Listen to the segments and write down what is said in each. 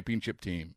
championship team.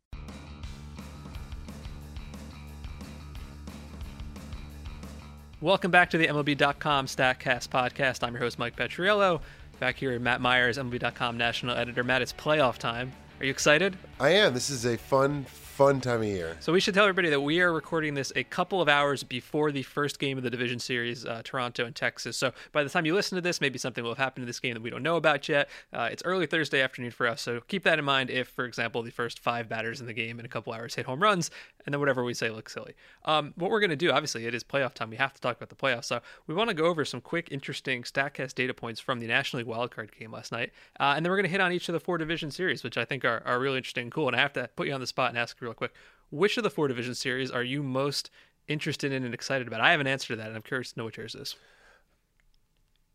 Welcome back to the MLB.com StatCast podcast. I'm your host, Mike Petriello. Back here, Matt Myers, MLB.com national editor. Matt, it's playoff time. Are you excited? I am. This is a fun, fun time of year. So we should tell everybody that we are recording this a couple of hours before the first game of the division series, uh, Toronto and Texas. So by the time you listen to this, maybe something will have happened in this game that we don't know about yet. Uh, it's early Thursday afternoon for us, so keep that in mind. If, for example, the first five batters in the game in a couple hours hit home runs, and then whatever we say looks silly. Um, what we're going to do, obviously, it is playoff time. We have to talk about the playoffs. So we want to go over some quick, interesting Statcast data points from the National League wildcard game last night, uh, and then we're going to hit on each of the four division series, which I think are, are really interesting and cool. And I have to put you on the spot and ask real quick which of the four division series are you most interested in and excited about? I have an answer to that, and I'm curious to know what yours is.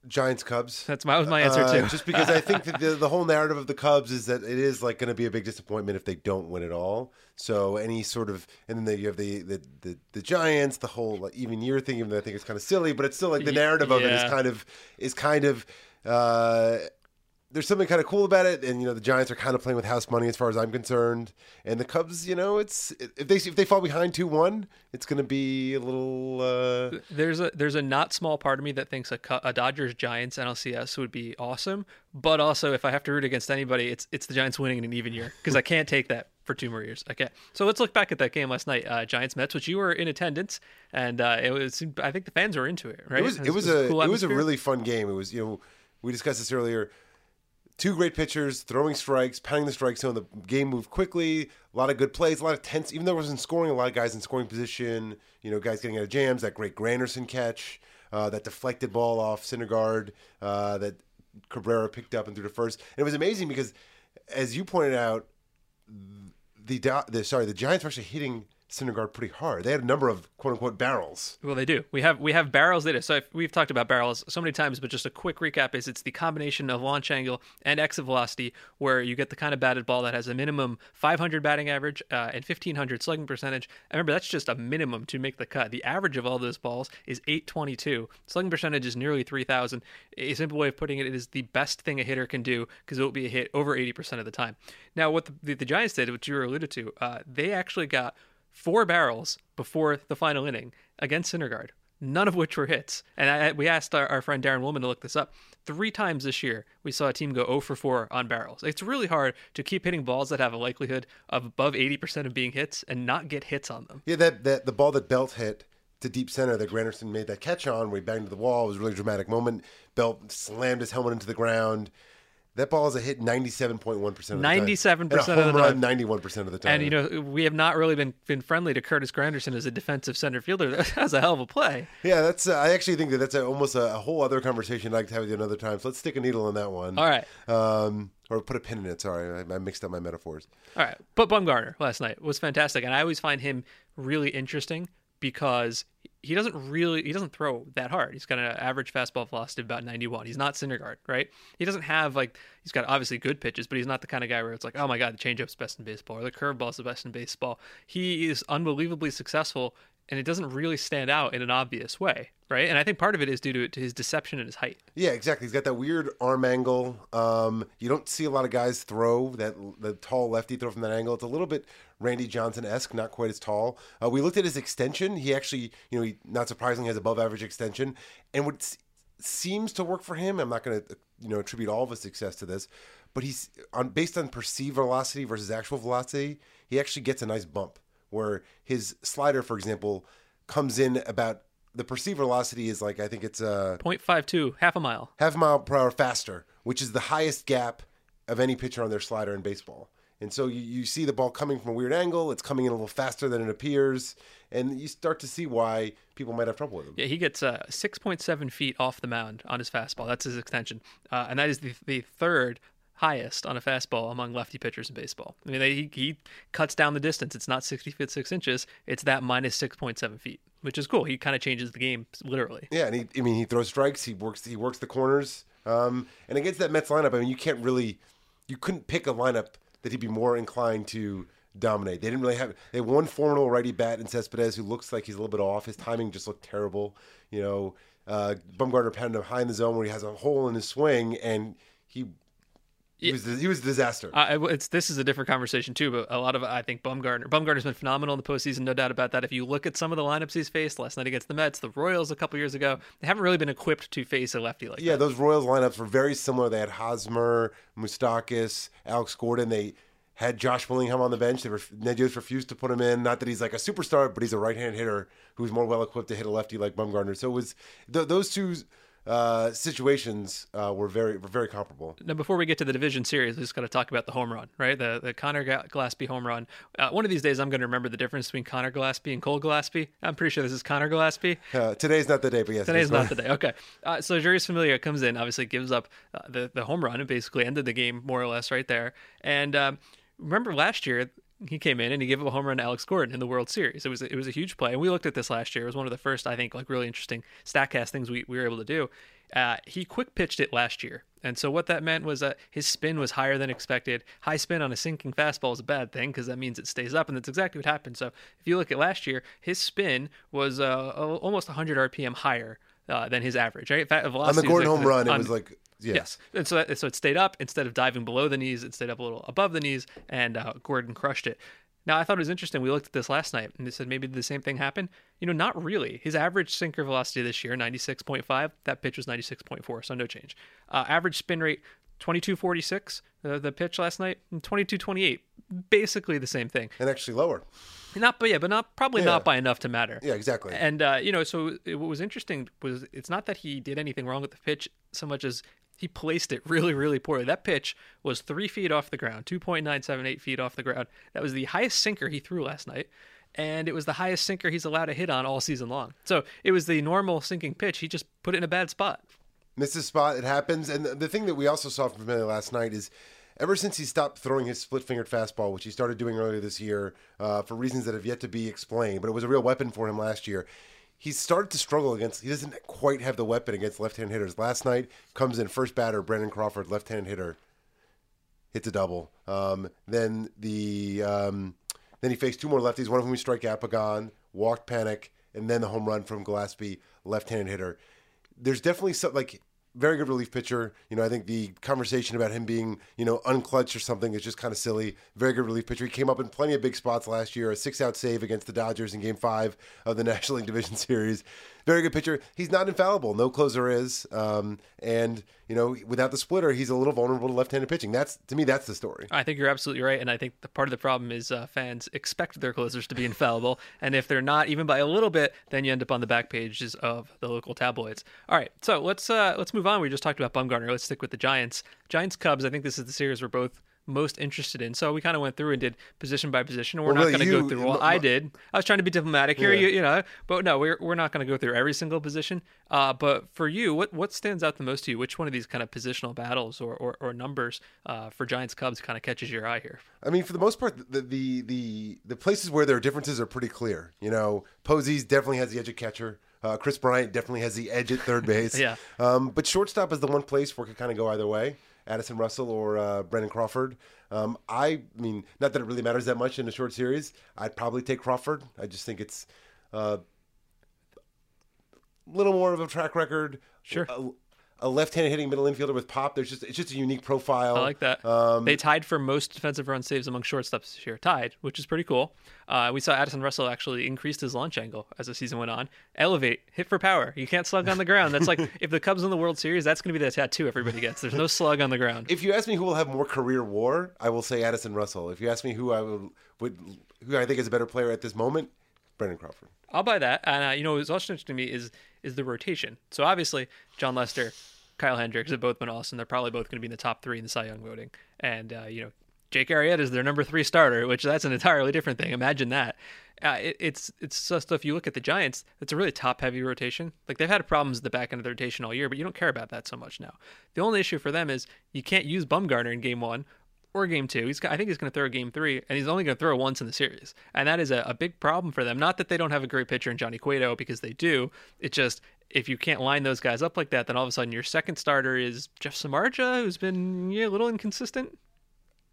Giants Cubs. That's my, was my answer Uh, too. just because I think that the, the whole narrative of the Cubs is that it is like going to be a big disappointment if they don't win at all. So any sort of and then the, you have the, the the the Giants, the whole like, even year thing. Even though I think it's kind of silly, but it's still like the narrative of it is kind of is kind of. Uh, there's something kind of cool about it, and you know the Giants are kind of playing with house money as far as I'm concerned, and the Cubs, you know, it's if they if they fall behind two one, it's going to be a little. Uh, There's a there's a not small part of me that thinks a, a Dodgers Giants NLCS would be awesome, but also if I have to root against anybody, it's it's the Giants winning in an even year because I can't take that for two more years. Okay, so let's look back at that game last night, uh, Giants Mets, which you were in attendance, and uh, it was I think the fans were into it, right? It was it was a cool it was a really fun game. It was you know we discussed this earlier. Two great pitchers throwing strikes, pounding the strike zone. The game moved quickly. A lot of good plays. A lot of tense. Even though it wasn't scoring, a lot of guys in scoring position. You know, guys getting out of jams. That great Granderson catch. Uh, that deflected ball off Syndergaard. Uh, that Cabrera picked up and threw to first. And it was amazing because, as you pointed out, the, the sorry the Giants were actually hitting Syndergaard pretty hard. They had a number of quote unquote barrels. Well, they do. We have we have barrels data. So if, we've talked about barrels so many times, but just a quick recap is it's the combination of launch angle and exit velocity where you get the kind of batted ball that has a minimum 500 batting average uh, and 1500 slugging percentage. I remember that's just a minimum to make the cut. The average of all those balls is 822. Slugging percentage is nearly 3000. A simple way of putting it, it is the best thing a hitter can do because it will be a hit over 80% of the time. Now, what the, the, the Giants did, which you were alluded to, uh, they actually got four barrels before the final inning against Syndergaard, none of which were hits. And I, we asked our, our friend Daren Willman to look this up. Three times this year, we saw a team go 0 for 4 on barrels. It's really hard to keep hitting balls that have a likelihood of above 80% of being hits and not get hits on them. Yeah, that, that the ball that Belt hit to deep center that Granderson made that catch on where he banged to the wall it was a really dramatic moment. Belt slammed his helmet into the ground. That ball is a hit 97.1% of the time. 97% of the run time. 91% of the time. And, you know, we have not really been, been friendly to Curtis Granderson as a defensive center fielder. That was a hell of a play. yeah, that's. Uh, I actually think that that's a, almost a, a whole other conversation I'd like to have with you another time. So let's stick a needle in that one. All right. Um, or put a pin in it. Sorry, I, I mixed up my metaphors. All right, but Bumgarner last night was fantastic, and I always find him really interesting because he doesn't really he doesn't throw that hard. He's got an average fastball velocity of about 91. He's not Syndergaard, right? He doesn't have like he's got obviously good pitches, but he's not the kind of guy where it's like, oh my god, the changeup's best in baseball or the curveball's the best in baseball. He is unbelievably successful, and it doesn't really stand out in an obvious way, right? And I think part of it is due to, to his deception and his height. Yeah, exactly. He's got that weird arm angle. Um, you don't see a lot of guys throw that the tall lefty throw from that angle. It's a little bit Randy Johnson esque, not quite as tall. Uh, we looked at his extension. He actually, you know, he not surprisingly has above average extension, and what seems to work for him. I'm not going to you know attribute all of his success to this, but he's on based on perceived velocity versus actual velocity, he actually gets a nice bump where his slider, for example, comes in about the perceived velocity is like I think it's a 0.52, half a mile. half a mile per hour faster, which is the highest gap of any pitcher on their slider in baseball. And so you, you see the ball coming from a weird angle. It's coming in a little faster than it appears, and you start to see why people might have trouble with him. Yeah, he gets uh, 6.7 feet off the mound on his fastball. That's his extension, uh, and that is the the third highest on a fastball among lefty pitchers in baseball. I mean, they, he, he cuts down the distance. It's not 60 feet 6 inches. It's that minus 6.7 feet, which is cool. He kind of changes the game literally. Yeah, and he, I mean, he throws strikes. He works. He works the corners. Um, and against that Mets lineup, I mean, you can't really, you couldn't pick a lineup that he'd be more inclined to dominate. They didn't really have. They had one formidable righty bat in Cespedes who looks like he's a little bit off. His timing just looked terrible. You know, uh, Bumgarner pounded him high in the zone where he has a hole in his swing, and he. He was he was a disaster. Uh, it's this is a different conversation too, but a lot of I think Bumgarner Bumgarner's been phenomenal in the postseason, no doubt about that. If you look at some of the lineups he's faced last night against the Mets, the Royals a couple years ago, they haven't really been equipped to face a lefty like yeah, that. those Royals lineups were very similar. They had Hosmer, Moustakas, Alex Gordon. They had Josh Willingham on the bench. They were Ned Yost refused to put him in. Not that he's like a superstar, but he's a right-hand hitter who's more well equipped to hit a lefty like Bumgarner. So it was th- those two uh, situations uh, were very were very comparable. Now, before we get to the division series, we just got to talk about the home run, right? The the Conor Gillaspie home run. Uh, one of these days, I'm going to remember the difference between Conor Gillaspie and Cole Gillespie. I'm pretty sure this is Conor Gillaspie. Uh, today's not the day, but yes, Today's not the day. Okay. Uh, so Jeurys Familia comes in, obviously gives up uh, the the home run and basically ended the game more or less right there. And um, remember last year he came in and he gave up a home run to Alex Gordon in the World Series. It was it was a huge play, and we looked at this last year. It was one of the first, I think, like really interesting Statcast things we, we were able to do. Uh, he quick pitched it last year, and so what that meant was that his spin was higher than expected. High spin on a sinking fastball is a bad thing because that means it stays up, and that's exactly what happened. So if you look at last year, his spin was uh, almost 100 RPM higher uh, than his average. Right, Fa- on velocity the Gordon like home the- run. It was like yes. Yes. And so, that, so it stayed up instead of diving below the knees. It stayed up a little above the knees, and uh, Gordon crushed it. Now, I thought it was interesting. We looked at this last night, and they said maybe the same thing happened. You know, not really. His average sinker velocity this year, 96.5. That pitch was 96.4, so no change. Uh, average spin rate, 2246. Uh, the pitch last night, and 2228. Basically the same thing. and actually lower. Not, but yeah, but not probably Yeah. not by enough to matter. Yeah, exactly. And uh, you know, so it, what was interesting was it's not that he did anything wrong with the pitch so much as he placed it really, really poorly. That pitch was three feet off the ground, two point nine seven eight feet off the ground. That was the highest sinker he threw last night, and it was the highest sinker he's allowed to hit on all season long. So it was the normal sinking pitch. He just put it in a bad spot. missed his spot. It happens. And the, the thing that we also saw from Familia last night is ever since he stopped throwing his split fingered fastball, which he started doing earlier this year uh, for reasons that have yet to be explained, but it was a real weapon for him last year. He's started to struggle against. He doesn't quite have the weapon against left-hand hitters. Last night comes in first batter, Brandon Crawford, left-hand hitter, hits a double. Um, then the um, then he faced two more lefties. One of whom he strike Apagon, walked Panik, and then the home run from Gillaspie, left-handed hitter. There's definitely something like very good relief pitcher. You know, I think the conversation about him being you know unclutched or something is just kind of silly. Very good relief pitcher. He came up in plenty of big spots last year. A six-out save against the Dodgers in Game Five of the National League Division Series. Very good pitcher. He's not infallible. No closer is. Um, and you know, without the splitter, he's a little vulnerable to left-handed pitching. That's to me, that's the story. I think you're absolutely right, and I think the part of the problem is uh, fans expect their closers to be infallible, and if they're not, even by a little bit, then you end up on the back pages of the local tabloids. All right, so let's uh, let's move on. We just talked about Bumgarner. Let's stick with the Giants. Giants Cubs. I think this is the series we're both most interested in. So we kind of went through and did position by position. We're Well, not really, going to go through. Well, I did. I was trying to be diplomatic here, Yeah. you, you know, but no, we're we're not going to go through every single position. Uh, but for you, what what stands out the most to you? Which one of these kind of positional battles or or, or numbers uh, for Giants Cubs kind of catches your eye here? I mean, for the most part, the the the, the places where there are differences are pretty clear. You know, Posey's definitely has the edge at catcher. Uh, Kris Bryant definitely has the edge at third base. Yeah. Um, but shortstop is the one place where it could kind of go either way. Addison Russell or uh, Brandon Crawford. Um, I mean, not that it really matters that much in a short series. I'd probably take Crawford. I just think it's a little more of a track record. Sure. A, a left-handed hitting middle infielder with pop. There's just it's just a unique profile. I like that. Um, they tied for most defensive run saves among shortstops this year, tied, which is pretty cool. Uh, we saw Addison Russell actually increased his launch angle as the season went on. Elevate, hit for power. You can't slug on the ground. That's like if the Cubs win the World Series, that's going to be the tattoo everybody gets. There's no slug on the ground. If you ask me who will have more career WAR, I will say Addison Russell. If you ask me who I would, would who I think is a better player at this moment, Brandon Crawford. I'll buy that. And uh, you know, what's also interesting to me is is the rotation. So obviously, Jon Lester, Kyle Hendricks have both been awesome. They're probably both going to be in the top three in the Cy Young voting. And uh, you know, Jake Arrieta is their number three starter, which that's an entirely different thing. Imagine that. Uh, it, it's it's just if you look at the Giants, it's a really top heavy rotation. Like they've had problems at the back end of the rotation all year, but you don't care about that so much now. The only issue for them is you can't use Bumgarner in game one or game two. He's I think he's going to throw game three, and he's only going to throw once in the series, and that is a, a big problem for them. Not that they don't have a great pitcher in Johnny Cueto because they do. It's just if you can't line those guys up like that, then all of a sudden your second starter is Jeff Samardzija, who's been yeah, a little inconsistent.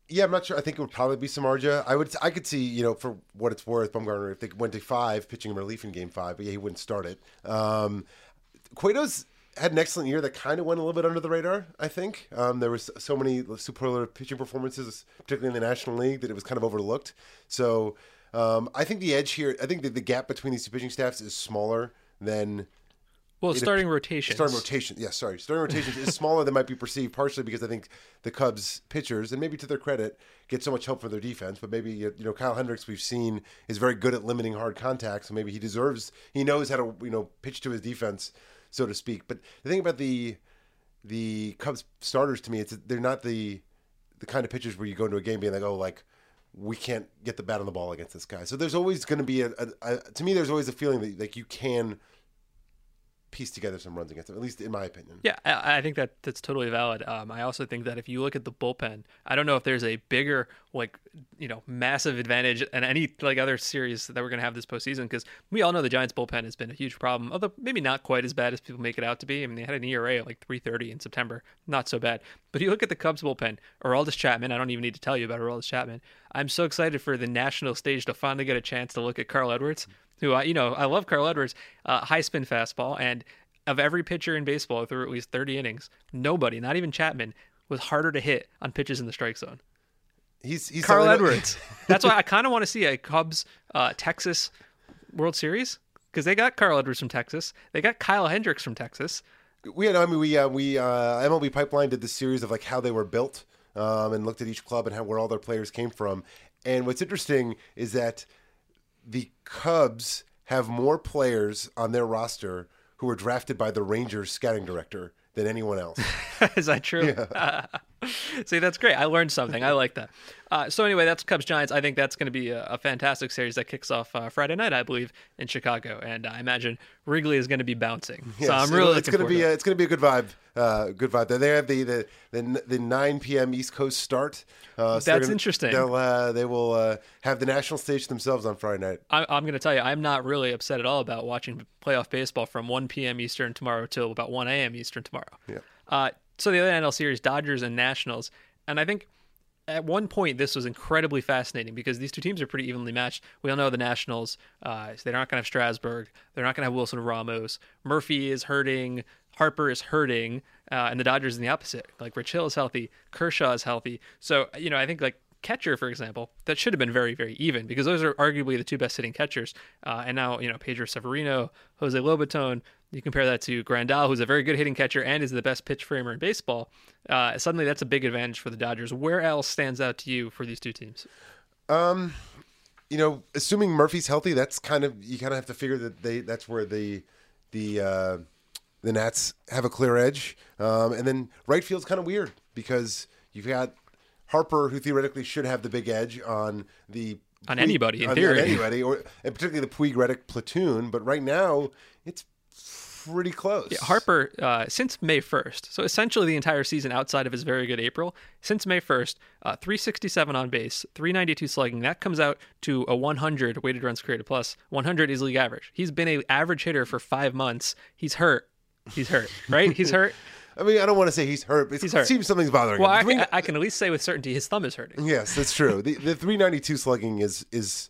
Yeah, I'm not sure. I think it would probably be Samardzija. I would. I could see, you know, for what it's worth, Bumgarner if they went to five, pitching him relief in Game Five, but yeah, he wouldn't start it. Um, Cueto's had an excellent year that kind of went a little bit under the radar. I think um, there was so many superlative pitching performances, particularly in the National League, that it was kind of overlooked. So um, I think the edge here, I think that the gap between these two pitching staffs is smaller than Well, starting rotation. Starting rotation, yeah, sorry. Starting rotations is smaller than might be perceived, partially because I think the Cubs pitchers, and maybe to their credit, get so much help from their defense. But maybe you know Kyle Hendricks, we've seen is very good at limiting hard contact, so maybe he deserves, he knows how to you know pitch to his defense, so to speak. But the thing about the the Cubs starters to me, it's they're not the the kind of pitchers where you go into a game being like, oh, like we can't get the bat on the ball against this guy. So there's always going to be a, a, a to me, there's always a feeling that like you can piece together some runs against them, at least in my opinion. Yeah, I I think that that's totally valid. Um, I also think that if you look at the bullpen, I don't know if there's a bigger, like, you know, massive advantage than any like other series that we're going to have this postseason because we all know the Giants bullpen has been a huge problem, although maybe not quite as bad as people make it out to be. I mean, they had an ERA of like 3.30 in September, not so bad. But you look at the Cubs bullpen, Aroldis Chapman. I don't even need to tell you about Aroldis Chapman. I'm so excited for the national stage to finally get a chance to look at Carl Edwards who I, you know, I love Carl Edwards, uh, high spin fastball, and of every pitcher in baseball through at least 30 innings, nobody, not even Chapman, was harder to hit on pitches in the strike zone. He's, he's Carl Edwards. That's why I kind of want to see a Cubs uh, Texas World Series because they got Carl Edwards from Texas, they got Kyle Hendricks from Texas. we had, I mean, we uh, we uh, MLB Pipeline did this series of like how they were built, um, and looked at each club and how where all their players came from. And what's interesting is that the Cubs have more players on their roster who were drafted by the Rangers scouting director than anyone else. Is that true? See, that's great. I learned something. I like that. Uh, so anyway, that's Cubs Giants. I think that's going to be a, a fantastic series that kicks off uh, Friday night, I believe, in Chicago, and I imagine Wrigley is going to be bouncing. so I'm really it's going to be a, it's going to be a good vibe. Uh, good vibe. There, they have the the, the the 9 p.m. East Coast start. Uh, so That's gonna- interesting. They'll uh, they will uh, have the national stage themselves on Friday night. I, I'm going to tell you, I'm not really upset at all about watching playoff baseball from 1 p.m. Eastern tomorrow till about 1 a.m. Eastern tomorrow. Yeah. So the other NL series, Dodgers and Nationals, and I think at one point this was incredibly fascinating because these two teams are pretty evenly matched. We all know the Nationals, uh, they're not going to have Strasburg, they're not going to have Wilson Ramos. Murphy is hurting, Harper is hurting, uh, and the Dodgers in the opposite. Like Rich Hill is healthy, Kershaw is healthy. So you know, I think like catcher, for example, that should have been very, very even because those are arguably the two best hitting catchers. Uh, and now, you know, Pedro Severino, Jose Lobaton, you compare that to Grandal, who's a very good hitting catcher and is the best pitch framer in baseball. Uh, suddenly, that's a big advantage for the Dodgers. Where else stands out to you for these two teams? you know, assuming Murphy's healthy, that's kind of you kind of have to figure that they that's where the the uh, the Nats have a clear edge, um, and then right field's kind of weird because you've got Harper, who theoretically should have the big edge on the On anybody, in on- theory. on anybody, or and particularly the Puig Reddick platoon. But right now, it's pretty close. Harper, uh, since May 1st, so essentially the entire season outside of his very good April, since May 1st, uh, 367 on base, 392 slugging. That comes out to a 100 weighted runs created plus. 100 is league average. He's been a average hitter for five months. He's hurt. He's hurt, right? He's hurt. I mean, I don't want to say he's hurt, but He's it hurt. seems something's bothering Well, him. I, Three- I, I can at least say with certainty his thumb is hurting. Yes, that's true. The the 392 slugging is is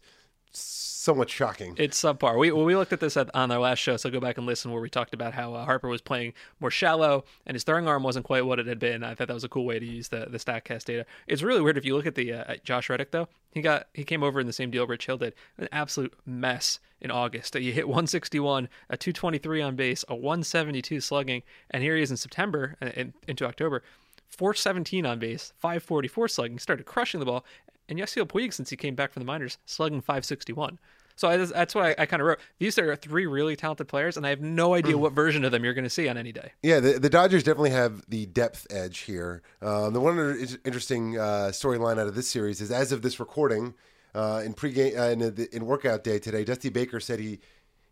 somewhat shocking. It's subpar. We we looked at this at, on our last show, so go back and listen where we talked about how uh, Harper was playing more shallow and his throwing arm wasn't quite what it had been. I thought that was a cool way to use the the Statcast data. It's really weird if you look at the uh, Josh Reddick though. He got he came over in the same deal Rich Hill did. An absolute mess in August. He hit 161, a 223 on base, a 172 slugging, and here he is in September uh, in, into October. 417 on base, 544 slugging, started crushing the ball. And Yasiel Puig, since he came back from the minors, slugging 561. So I, that's why I, I kind of wrote these are three really talented players, and I have no idea what version of them you're going to see on any day. Yeah, the, the Dodgers definitely have the depth edge here. Um, the one interesting uh, storyline out of this series is as of this recording, uh, in pregame uh, in, the, in workout day today, Dusty Baker said he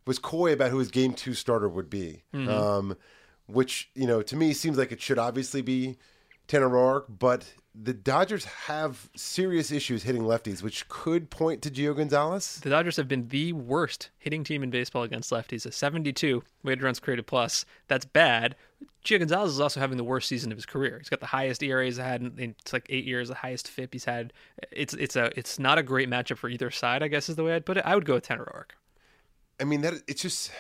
was coy about who his game two starter would be, Mm-hmm. um, which you know to me seems like it should obviously be Tanner Roark, but the Dodgers have serious issues hitting lefties, which could point to Gio Gonzalez. The Dodgers have been the worst hitting team in baseball against lefties. A 72 weighted runs created plus. That's bad. Gio Gonzalez is also having the worst season of his career. He's got the highest ERA he's had in, in it's like eight years, the highest FIP he's had. It's it's a it's not a great matchup for either side. I guess is the way I'd put it. I would go with Tanner Roark. I mean that it's just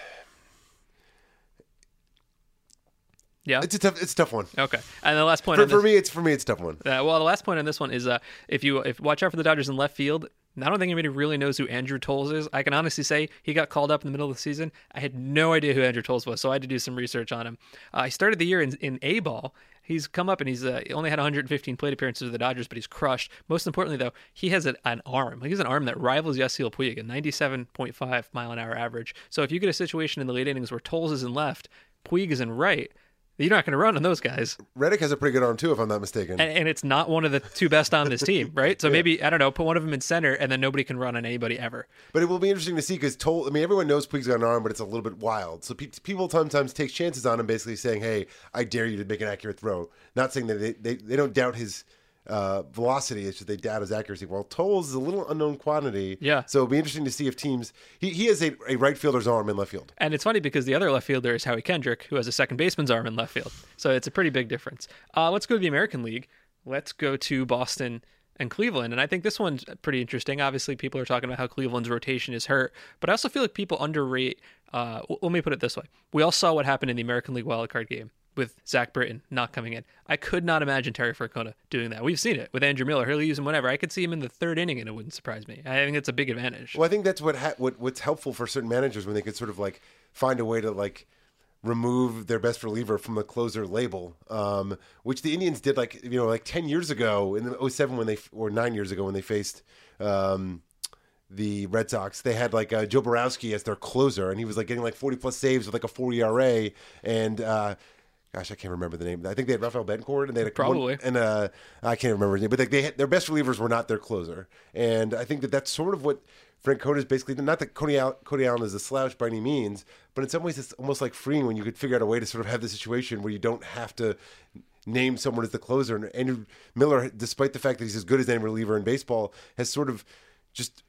Yeah. it's a tough it's a tough one. Okay. And the last point For, on this, for me, it's for me, it's a tough one. Uh, well, the last point on this one is uh, if you if watch out for the Dodgers in left field. I don't think anybody really knows who Andrew Toles is. I can honestly say he got called up in the middle of the season. I had no idea who Andrew Toles was, so I had to do some research on him. Uh, he started the year in, in A ball. He's come up and he's uh, only had 115 plate appearances with the Dodgers, but he's crushed. Most importantly, though, he has an, an arm. He has an arm that rivals Yasiel Puig, a 97.5 mile an hour average. So if you get a situation in the late innings where Toles is in left, Puig is in right, you're not going to run on those guys. Reddick has a pretty good arm too, if I'm not mistaken. And, and it's not one of the two best on this team, right? So maybe I don't know, put one of them in center, and then nobody can run on anybody ever. But it will be interesting to see because Toll. I mean, everyone knows Puig's got an arm, but it's a little bit wild. So pe- people sometimes take chances on him, basically saying, "Hey, I dare you to make an accurate throw." Not saying that they they, they don't doubt his uh, velocity; it's just they doubt his accuracy. Well, Toles is a little unknown quantity. Yeah. So it'll be interesting to see if teams. He, he has a, a right fielder's arm in left field. And it's funny because the other left fielder is Howie Kendrick, who has a second baseman's arm in left field. So it's a pretty big difference. Uh, let's go to the American League. Let's go to Boston and Cleveland. And I think this one's pretty interesting. Obviously, people are talking about how Cleveland's rotation is hurt, but I also feel like people underrate. Uh, let me put it this way: we all saw what happened in the American League wildcard game with Zach Britton not coming in. I could not imagine Terry Francona doing that. We've seen it with Andrew Miller. He'll use him whenever. I could see him in the third inning, and it wouldn't surprise me. I think it's a big advantage. Well, I think that's what, ha- what what's helpful for certain managers when they could sort of like find a way to like remove their best reliever from the closer label, um, which the Indians did like you know like ten years ago in the 07 when they or nine years ago when they faced. Um, the Red Sox, they had like uh, Joe Borowski as their closer, and he was like getting like 40 plus saves with like a 4 ERA. And uh, gosh, I can't remember the name. I think they had Rafael Betancourt, and they had a Probably. one- and uh, I can't remember his name, but like they had, their best relievers were not their closer, and I think that that's sort of what Francona is basically. Not that Cody, Al- Cody Allen is a slouch by any means, but in some ways it's almost like freeing when you could figure out a way to sort of have the situation where you don't have to name someone as the closer. And Andrew Miller, despite the fact that he's as good as any reliever in baseball, has sort of just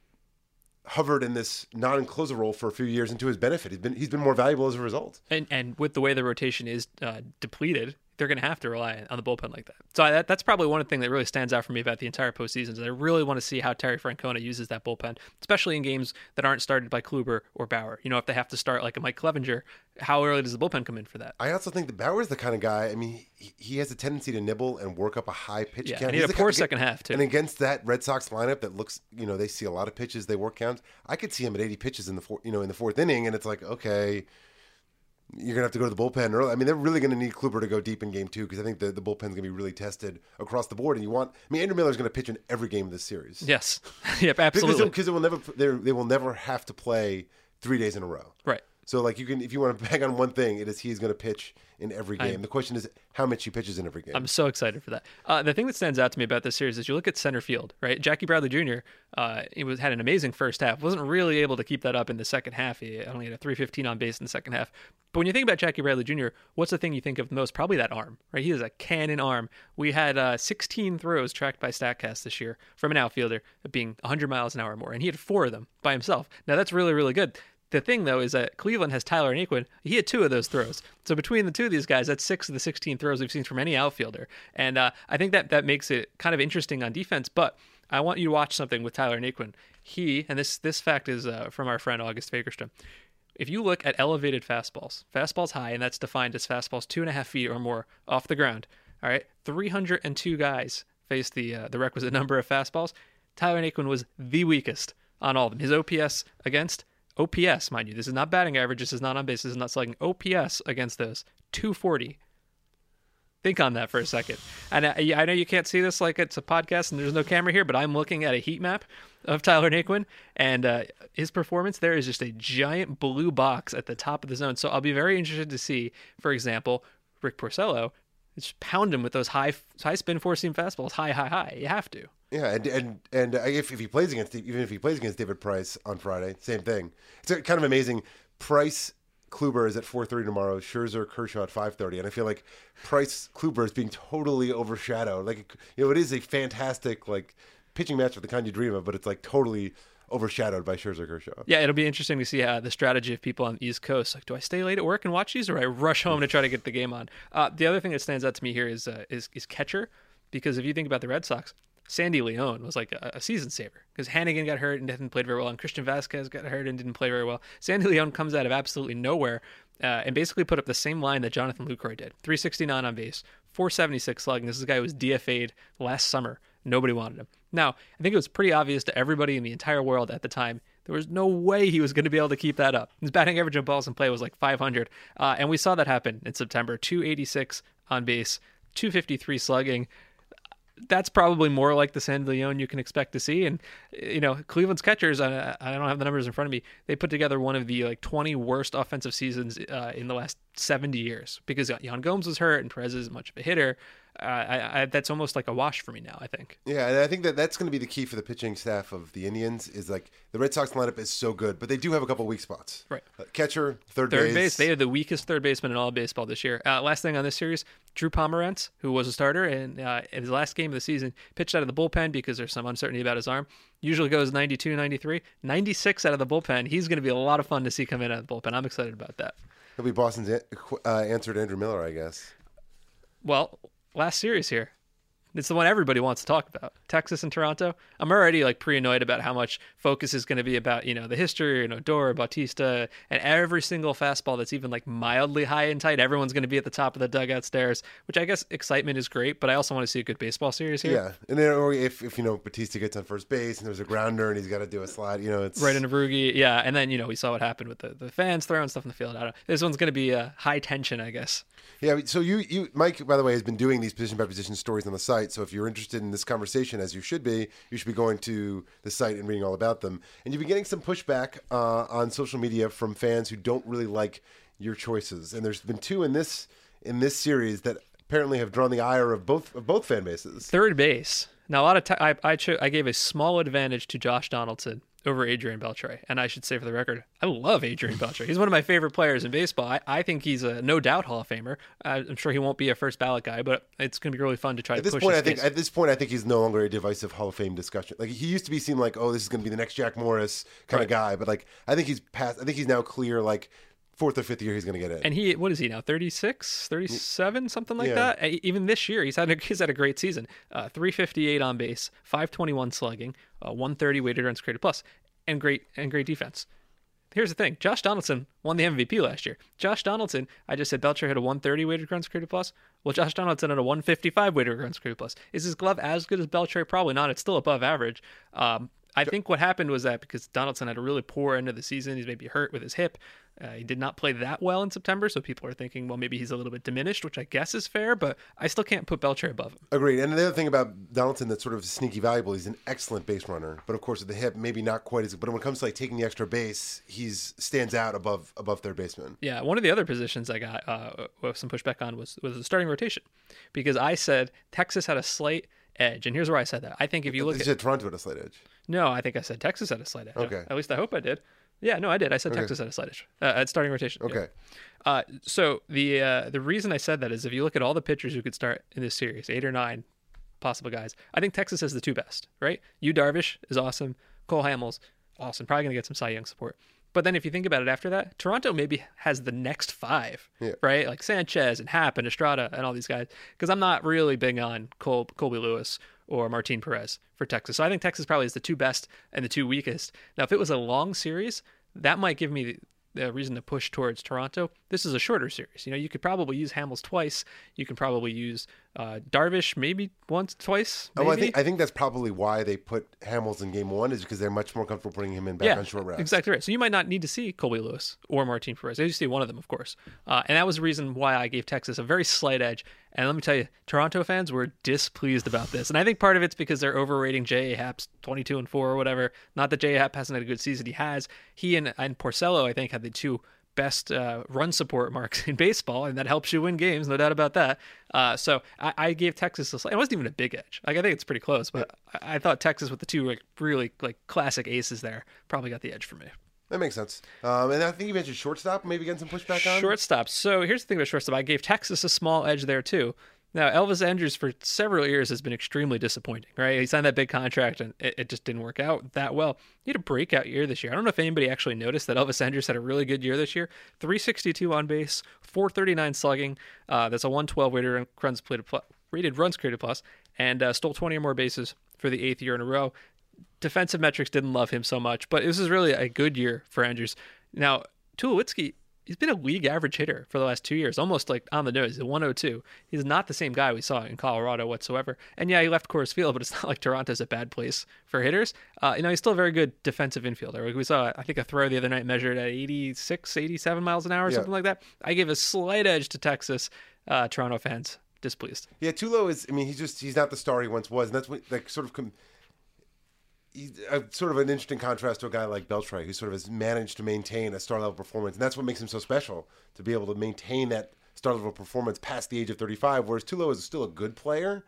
hovered in this non-closer role for a few years and to his benefit. He's been he's been more valuable as a result. And and with the way the rotation is uh, depleted, they're going to have to rely on the bullpen like that. So that, that's probably one thing that really stands out for me about the entire postseason. Is I really want to see how Terry Francona uses that bullpen, especially in games that aren't started by Kluber or Bauer. You know, if they have to start like a Mike Clevinger, how early does the bullpen come in for that? I also think that Bauer's the kind of guy. I mean, he, he has a tendency to nibble and work up a high pitch Yeah, count. and he had He's a poor ki- second half, too. And against that Red Sox lineup that looks, you know, they see a lot of pitches, they work counts. I could see him at 80 pitches in the four, you know, in the fourth inning, and it's like, okay, you're gonna have to go to the bullpen early. I mean, they're really gonna need Kluber to go deep in game two because I think the, the bullpen's gonna be really tested across the board. And you want, I mean, Andrew Miller's gonna pitch in every game of this series. Yes, yep, absolutely. because it will never they will never have to play three days in a row. Right. So like you can if you want to bang on one thing, it is he's going to pitch in every game. the question is how much he pitches in every game. I'm so excited for that. Uh, the thing that stands out to me about this series is you look at center field, right? Jackie Bradley Jr. Uh, he was had an amazing first half. wasn't really able to keep that up in the second half. He only had a 315 on base in the second half. But when you think about Jackie Bradley Jr., what's the thing you think of most? Probably that arm, right? He has a cannon arm. We had uh, 16 throws tracked by Statcast this year from an outfielder being 100 miles an hour or more, and he had four of them by himself. Now that's really really good. The thing though is that Cleveland has Tyler Naquin. He had two of those throws. So between the two of these guys, that's six of the 16 throws we've seen from any outfielder. And uh, I think that that makes it kind of interesting on defense. But I want you to watch something with Tyler Naquin. He and this this fact is uh, from our friend August Fagerstrom. If you look at elevated fastballs, fastballs high, and that's defined as fastballs two and a half feet or more off the ground. All right, 302 guys faced the uh, the requisite number of fastballs. Tyler Naquin was the weakest on all of them. His OPS against OPS, mind you, this is not batting average. This is not on base. This is not slugging. OPS against those 240. Think on that for a second. And I, I know you can't see this like it's a podcast and there's no camera here, but I'm looking at a heat map of Tyler Naquin, and uh, his performance there is just a giant blue box at the top of the zone. So I'll be very interested to see, for example, Rick Porcello just pound him with those high high spin four seam fastballs, high, high, high. You have to. Yeah, and and and if, if he plays against even if he plays against David Price on Friday, same thing. It's kind of amazing. Price Kluber is at 4:30 tomorrow. Scherzer Kershaw at 5:30, and I feel like Price Kluber is being totally overshadowed. Like you know, it is a fantastic like pitching match of the kind you dream of, but it's like totally overshadowed by Scherzer Kershaw. Yeah, it'll be interesting to see uh, the strategy of people on the East Coast. Like, do I stay late at work and watch these, or I rush home to try to get the game on? Uh, the other thing that stands out to me here is uh, is, is catcher, because if you think about the Red Sox, Sandy Leon was like a, a season saver because Hanigan got hurt and didn't play very well, and Christian Vazquez got hurt and didn't play very well. Sandy Leon comes out of absolutely nowhere uh, and basically put up the same line that Jonathan Lucroy did: 369 on base, 476 slugging. This is a guy who was DFA'd last summer. Nobody wanted him. Now, I think it was pretty obvious to everybody in the entire world at the time there was no way he was going to be able to keep that up. His batting average on balls in play was like 500, uh, and we saw that happen in September. 286 on base, 253 slugging that's probably more like the San Leon you can expect to see. And you know, Cleveland's catchers, I, I, don't have the numbers in front of me. They put together one of the like 20 worst offensive seasons uh, in the last 70 years because Yan Gomes was hurt and Perez isn't much of a hitter. Uh, I, I, that's almost like a wash for me now. I think. Yeah, and I think that that's going to be the key for the pitching staff of the Indians. Is like the Red Sox lineup is so good, but they do have a couple weak spots. Right. Uh, catcher, third, third base. base. They are the weakest third baseman in all baseball this year. Uh, last thing on this series, Drew Pomeranz, who was a starter and uh, in his last game of the season, pitched out of the bullpen because there's some uncertainty about his arm. Usually goes 92, 93, 96 out of the bullpen. He's going to be a lot of fun to see come in out of the bullpen. I'm excited about that. He'll be Boston's uh, answer to Andrew Miller, I guess. Well, last series here. It's the one everybody wants to talk about. Texas and Toronto. I'm already like pre-annoyed about how much focus is going to be about, you know, the history, know, Odor, Bautista, and every single fastball that's even like mildly high and tight. Everyone's going to be at the top of the dugout stairs, which I guess excitement is great, but I also want to see a good baseball series here. Yeah. And then or if, if you know, Bautista gets on first base and there's a grounder and he's got to do a slide, you know, it's right in into Veroogie. Yeah. And then, you know, we saw what happened with the, the fans throwing stuff in the field. I don't know. This one's going to be uh, high tension, I guess. Yeah. So you, you, Mike, by the way, has been doing these position by position stories on the site. So if you're interested in this conversation, as you should be, you should be going to the site and reading all about them. And you've been getting some pushback uh, on social media from fans who don't really like your choices. And there's been two in this in this series that apparently have drawn the ire of both of both fan bases. Third base. Now a lot of t- I I, cho- I gave a small advantage to Josh Donaldson over Adrian Beltre. And I should say for the record, I love Adrian Beltre. He's one of my favorite players in baseball. I, I think he's a no doubt Hall of Famer. Uh, I'm sure he won't be a first ballot guy, but it's going to be really fun to try at to this push point. I think case. at this point, I think he's no longer a divisive Hall of Fame discussion. Like he used to be, seem like oh, this is going to be the next Jack Morris kind of guy. But like I think he's past. I think he's now clear. Like fourth or fifth year, he's going to get in. And he, what is he now? 36, 37, something like Yeah. that. Even this year, he's had a, he's had a great season. Uh, 358 on base, 521 slugging, uh, 130 weighted runs created plus, and great and great defense. Here's the thing: Josh Donaldson won the MVP last year. Josh Donaldson, I just said Beltre had a 130 weighted runs created plus. Well, Josh Donaldson had a 155 weighted runs created plus. Is his glove as good as Beltre? Probably not. It's still above average. Um, I think what happened was that because Donaldson had a really poor end of the season, he's maybe hurt with his hip. Uh, he did not play that well in September, so people are thinking, well, maybe he's a little bit diminished, which I guess is fair. But I still can't put Beltre above him. Agreed. And the other thing about Donaldson that's sort of sneaky valuable, he's an excellent base runner, but of course at the hip, maybe not quite as. But when it comes to like taking the extra base, he's stands out above above third baseman. Yeah, one of the other positions I got uh, with some pushback on was was the starting rotation, because I said Texas had a slight edge, and here's where I said that. I think if you look You at said Toronto at a slight edge. no, I think I said Texas had a slight edge. Okay. at least I hope I did. Yeah, no, I did. I said Texas had a slight edge uh, at starting rotation. yeah. Okay. Uh, so the uh, the reason I said that is if you look at all the pitchers who could start in this series, eight or nine possible guys, I think Texas has the two best. Right? You Darvish is awesome. Cole Hamels awesome. Probably gonna get some Cy Young support. But then if you think about it after that, Toronto maybe has the next five, Yeah. right? Like Sanchez and Happ and Estrada and all these guys. Because I'm not really big on Col- Colby Lewis or Martin Perez for Texas. So I think Texas probably is the two best and the two weakest. Now, if it was a long series, that might give me the reason to push towards Toronto. This is a shorter series. You know, you could probably use Hamels twice. You can probably use uh, Darvish maybe once, twice. Oh, I think I think that's probably why they put Hamels in game one is because they're much more comfortable putting him in back yeah, on short rest. exactly right. So you might not need to see Colby Lewis or Martin Perez. You just see one of them, of course. Uh, and that was the reason why I gave Texas a very slight edge. And let me tell you, Toronto fans were displeased about this. And I think part of it's because they're overrating J.A. Happ's 22 and 4 or whatever. Not that J.A. Happ hasn't had a good season. He has. He and, and Porcello, I think, had the two best uh, run support marks in baseball, and that helps you win games, no doubt about that. Uh, so I, I gave Texas a slight, it wasn't even a big edge. Like I think it's pretty close, but I, I thought Texas with the two like really like classic aces there probably got the edge for me. That makes sense. Um, and I think you mentioned shortstop, maybe getting some pushback on. Shortstop. So here's the thing about shortstop. I gave Texas a small edge there too. Now Elvis Andrus for several years has been extremely disappointing. Right, he signed that big contract and it, it just didn't work out that well. He had a breakout year this year. I don't know if anybody actually noticed that Elvis Andrus had a really good year this year. 362 on base, 439 slugging. Uh, that's a 112 rated runs created plus, rated runs created plus, and uh, stole 20 or more bases for the eighth year in a row. Defensive metrics didn't love him so much, but this is really a good year for Andrus. Now Tulowitzki he's been a league average hitter for the last two years, almost like on the nose. He's a 102. He's not the same guy we saw in Colorado whatsoever. And yeah, he left Coors Field, but it's not like Toronto's a bad place for hitters. Uh, you know, he's still a very good defensive infielder. Like We saw, I think, a throw the other night measured at 86, 87 miles an hour, or Yeah. something like that. I gave a slight edge to Texas. Uh, Toronto fans displeased. Yeah, Tulo is. I mean, he's just he's not the star he once was, and that's what like sort of. Com- a, sort of an interesting contrast to a guy like Beltre, who sort of has managed to maintain a star level performance, and that's what makes him so special to be able to maintain that star level performance past the age of 35. Whereas Tulo is still a good player,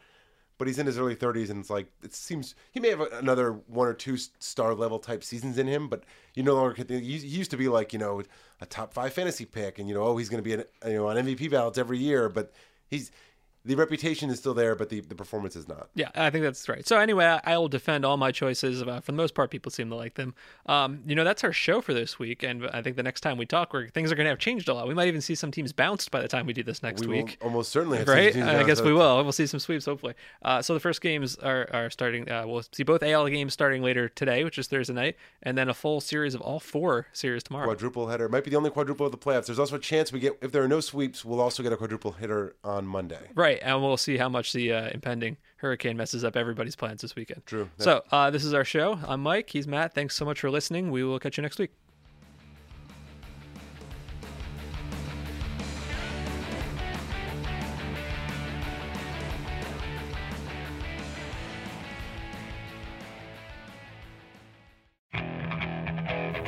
but he's in his early 30s, and it's like it seems he may have another one or two star level type seasons in him, but you no longer can. He he used to be like you know a top five fantasy pick, and you know oh he's going to be an, you know on MVP ballots every year, but he's the reputation is still there, but the, the performance is not. Yeah, I think that's right. So anyway, I, I will defend all my choices. Uh, for the most part, people seem to like them. Um, you know, that's our show for this week, and I think the next time we talk, things are going to have changed a lot. We might even see some teams bounced by the time we do this next We week. will almost certainly have Right, I guess we will. We'll see some sweeps, hopefully. Uh, so the first games are, are starting. Uh, we'll see both AL games starting later today, which is Thursday night, and then a full series of all four series tomorrow. Quadruple header might be the only quadruple of the playoffs. There's also a chance we get if there are no sweeps, we'll also get a quadruple hitter on Monday. Right, and we'll see how much the uh, impending hurricane messes up everybody's plans this weekend. True. So uh, this is our show. I'm Mike. He's Matt. Thanks so much for listening. We will catch you next week.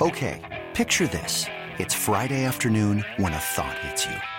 Okay, picture this. It's Friday afternoon when a thought hits you.